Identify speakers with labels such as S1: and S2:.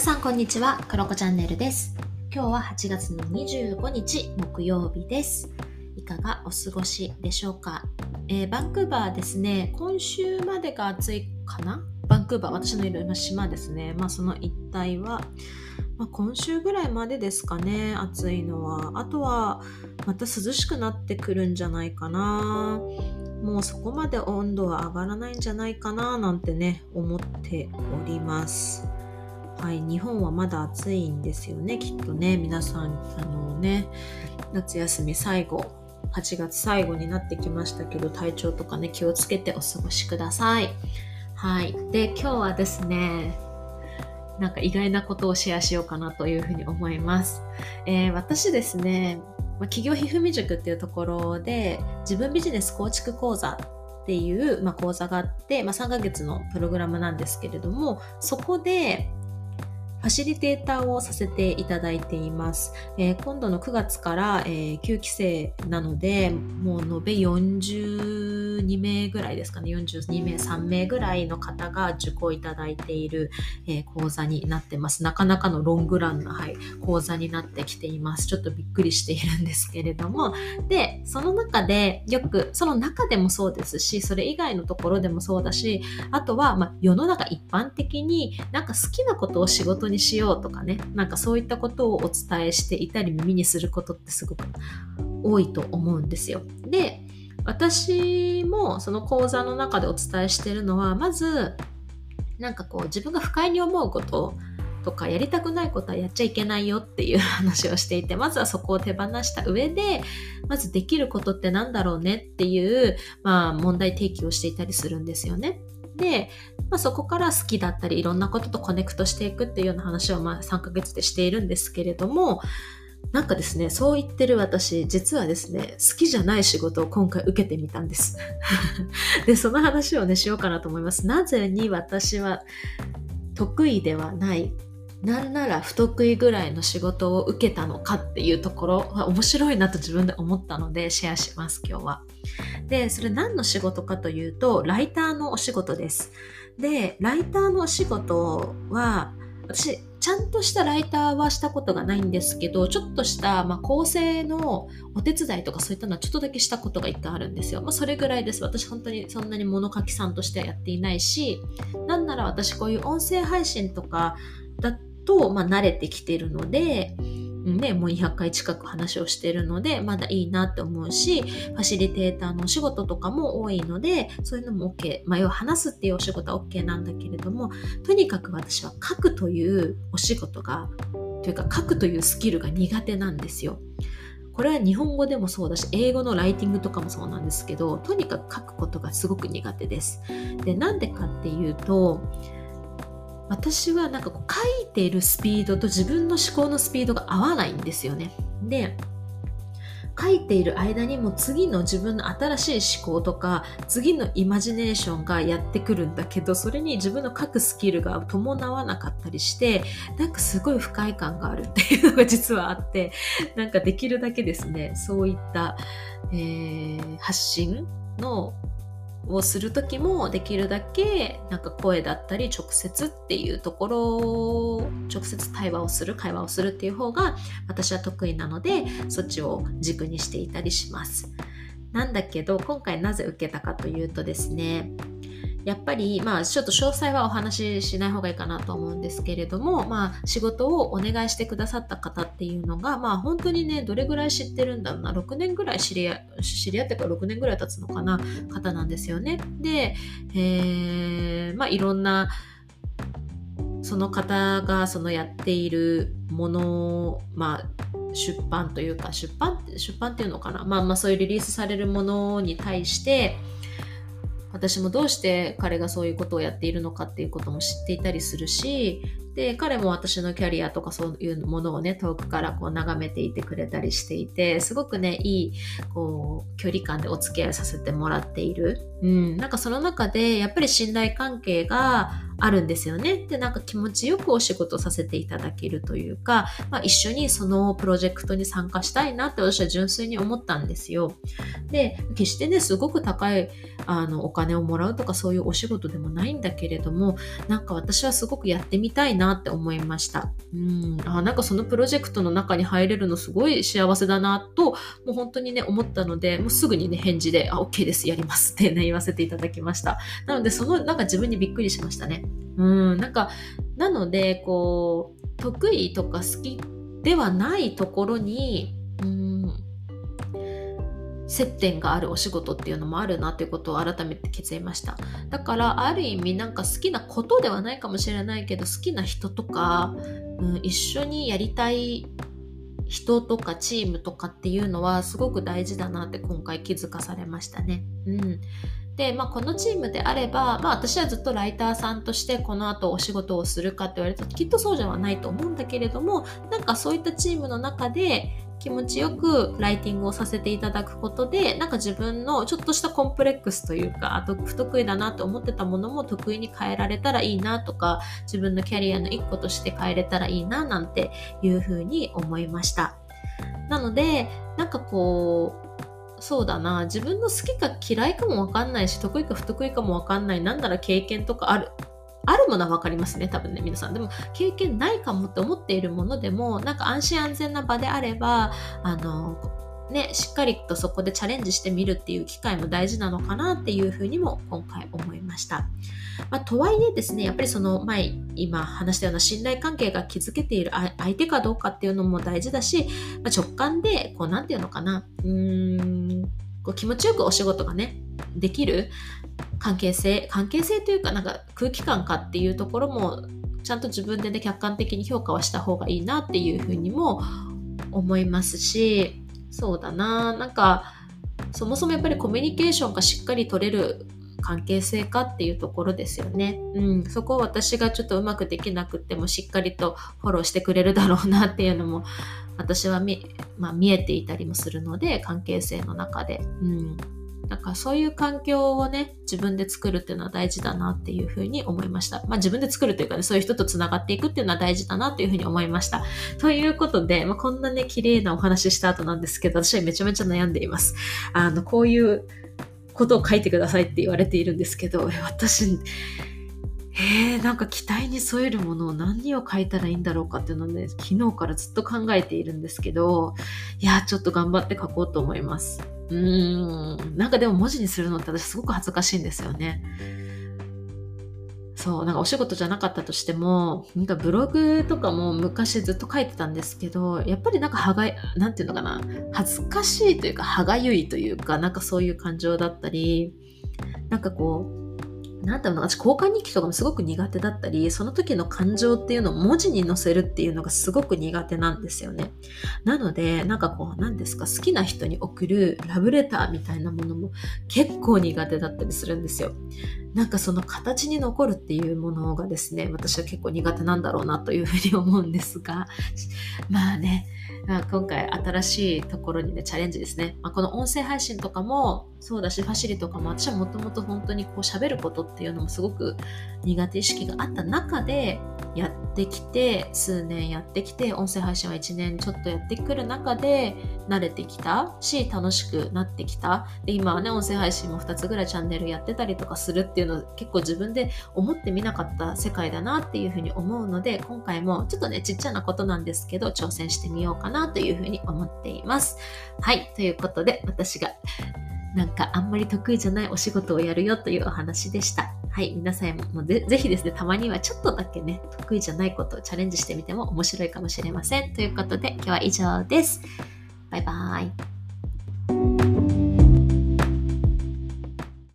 S1: 皆さんこんにちは、クロコチャンネルです。今日は8月の25日木曜日です。いかがお過ごしでしょうか、えーバンクーバーですね、今週までが暑いかな？バンクーバー、私のいる島ですね。まあその一帯は、まあ、今週ぐらいまでですかね、暑いのは。あとは、また涼しくなってくるんじゃないかな。もうそこまで温度は上がらないんじゃないかななんてね、思っております。はい、日本はまだ暑いんですよね、きっとね。皆さん、あのね、夏休み最後、8月最後になってきましたけど、体調とかね、気をつけてお過ごしください。はい。で、今日はですね、なんか意外なことをシェアしようかなというふうに思います。えー私ですね、企業ひふみ塾っていうところで、自分ビジネス構築講座っていう、まあ、講座があって、まあ、3ヶ月のプログラムなんですけれども、そこで、ファシリテーターをさせていただいています。えー今度の9月から、えー9期生なので、もう延べ42名ぐらいですかね、42名、3名ぐらいの方が受講いただいている、えー講座になってます。なかなかのロングランな、はい、講座になってきています。ちょっとびっくりしているんですけれども、で、その中でよく、その中でもそうですし、それ以外のところでもそうだし、あとは、まあ、世の中一般的になんか好きなことを仕事ににしようとかね、なんかそういったことをお伝えしていたり耳にすることってすごく多いと思うんですよ。で、私もその講座の中でお伝えしてるのは、まず、なんかこう自分が不快に思うこととかやりたくないことはやっちゃいけないよっていう話をしていて、まずはそこを手放した上で、まずできることってなんだろうねっていう、まあ問題提起をしていたりするんですよね。で、まあ、そこから好きだったりいろんなこととコネクトしていくっていうような話をまあ3ヶ月でしているんですけれども、なんかですね、そう言ってる私、実はですね、好きじゃない仕事を今回受けてみたんです。で、その話をね、しようかなと思います。なぜに私は得意ではない、なんなら不得意ぐらいの仕事を受けたのかっていうところは面白いなと自分で思ったのでシェアします、今日は。で、それ何の仕事かというと、ライターのお仕事です。で、ライターのお仕事は、私、ちゃんとしたライターはしたことがないんですけど、ちょっとした、まあ、構成のお手伝いとかそういったのはちょっとだけしたことが一回あるんですよ。まあ、それぐらいです。私本当にそんなに物書きさんとしてはやっていないし、なんなら私こういう音声配信とかだと、まあ、慣れてきてるので、ね、もう200回近く話をしてるので、まだいいなって思うし、ファシリテーターのお仕事とかも多いので、そういうのも OK。まあ、要は話すっていうお仕事は OK なんだけれども、とにかく私は書くというお仕事が、というか書くというスキルが苦手なんですよ。これは日本語でもそうだし、英語のライティングとかもそうなんですけど、とにかく書くことがすごく苦手です。で、なんでかっていうと、私はなんかこう書いているスピードと自分の思考のスピードが合わないんですよね。で、書いている間にも次の自分の新しい思考とか次のイマジネーションがやってくるんだけどそれに自分の書くスキルが伴わなかったりしてなんかすごい不快感があるっていうのが実はあってなんかできるだけですねそういった、えー発信のをする時もできるだけなんか声だったり直接っていうところを直接対話をする会話をするっていう方が私は得意なのでそっちを軸にしていたりします。なんだけど今回なぜ受けたかというとですねやっぱりまあちょっと詳細はお話ししない方がいいかなと思うんですけれどもまあ仕事をお願いしてくださった方っていうのがまあ本当にねどれぐらい知ってるんだろうな6年ぐらい知り合知り合ってから6年ぐらい経つのかな方なんですよね。で、えーまあいろんなその方がそのやっているものまあ出版というか出版って出版っていうのかなまあまあそういうリリースされるものに対して私もどうして彼がそういうことをやっているのかっていうことも知っていたりするしで彼も私のキャリアとかそういうものをね遠くからこう眺めていてくれたりしていてすごくねいいこう距離感でお付き合いさせてもらっている、うん、なんかその中でやっぱり信頼関係があるんですよね。で、なんか気持ちよくお仕事させていただけるというか、まあ、一緒にそのプロジェクトに参加したいなって私は純粋に思ったんですよ。で、決してね、すごく高いあのお金をもらうとかそういうお仕事でもないんだけれども、なんか私はすごくやってみたいなって思いました。うん、あなんかそのプロジェクトの中に入れるのすごい幸せだなと、もう本当にね、思ったので、もうすぐにね、返事で、あ、OK です、やりますってね、言わせていただきました。なので、その、なんか自分にびっくりしましたね。うん、なんか、なので、こう、得意とか好きではないところに、うん、接点があるお仕事っていうのもあるなっていうことを改めて気づきましただからある意味なんか好きなことではないかもしれないけど好きな人とか、うん、一緒にやりたい人とかチームとかっていうのはすごく大事だなって今回気づかされましたね。うん、で、まあ、このチームであれば、まあ、私はずっとライターさんとしてこの後お仕事をするかって言われるときっとそうじゃないと思うんだけれどもなんかそういったチームの中で気持ちよくライティングをさせていただくことでなんか自分のちょっとしたコンプレックスというかあと不得意だなと思ってたものも得意に変えられたらいいなとか自分のキャリアの一個として変えれたらいいななんていうふうに思いました。なのでなんかこうそうだな自分の好きか嫌いかもわかんないし得意か不得意かもわかんないなんなら経験とかあるあるものは分かりますね、多分ね、皆さん。でも、経験ないかもって思っているものでも、なんか安心安全な場であれば、あの、ね、しっかりとそこでチャレンジしてみるっていう機会も大事なのかなっていうふうにも今回思いました。まあ、とはいえですね、やっぱりその前、今話したような信頼関係が築けている相手かどうかっていうのも大事だし、まあ、直感で、こう、なんていうのかな、うーん、こう気持ちよくお仕事がね、できる関係性関係性というかなんか空気感かっていうところもちゃんと自分でね客観的に評価はした方がいいなっていうふうにも思いますしそうだななんかそもそもやっぱりコミュニケーションがしっかり取れる関係性かっていうところですよね。うん、そこを私がちょっとうまくできなくてもしっかりとフォローしてくれるだろうなっていうのも私は見,、まあ、見えていたりもするので関係性の中で。うんなんかそういう環境をね、自分で作るっていうのは大事だなっていうふうに思いました。まあ自分で作るというかね、そういう人と繋がっていくっていうのは大事だなっていうふうに思いました。ということで、まあ、こんなね、綺麗なお話した後なんですけど、私はめちゃめちゃ悩んでいます。あの、こういうことを書いてくださいって言われているんですけど、私、えー、なんか期待に添えるものを何を書いたらいいんだろうかっていうのをね、昨日からずっと考えているんですけど、いや、ちょっと頑張って書こうと思います。うーん。なんかでも文字にするのって私すごく恥ずかしいんですよね。そう、なんかお仕事じゃなかったとしても、なんかブログとかも昔ずっと書いてたんですけど、やっぱりなんか歯が、なんていうのかな、恥ずかしいというか歯がゆいというか、なんかそういう感情だったり、なんかこう、なんだろうな、私交換日記とかもすごく苦手だったり、その時の感情っていうのを文字に載せるっていうのがすごく苦手なんですよね。なので、なんかこう、何ですか、好きな人に送るラブレターみたいなものも結構苦手だったりするんですよ。なんかその形に残るっていうものがですね、私は結構苦手なんだろうなというふうに思うんですが、まあね、あ今回新しいところにね、チャレンジですね。まあ、この音声配信とかもそうだし、ファシリとかも私はもともと本当にこう喋ることっていうのもすごく苦手意識があった中でやってきて、数年やってきて、音声配信は1年ちょっとやってくる中で慣れてきたし、楽しくなってきた。で、今はね、音声配信も2つぐらいチャンネルやってたりとかするっていうの結構自分で思ってみなかった世界だなっていうふうに思うので、今回もちょっとね、ちっちゃなことなんですけど、挑戦してみようかなというふうに思っています。はい、ということで、私がなんかあんまり得意じゃないお仕事をやるよというお話でした。はい、皆さんもぜぜひですね、たまにはちょっとだけね、得意じゃないことをチャレンジしてみても面白いかもしれません。ということで、今日は以上です。バイバーイ。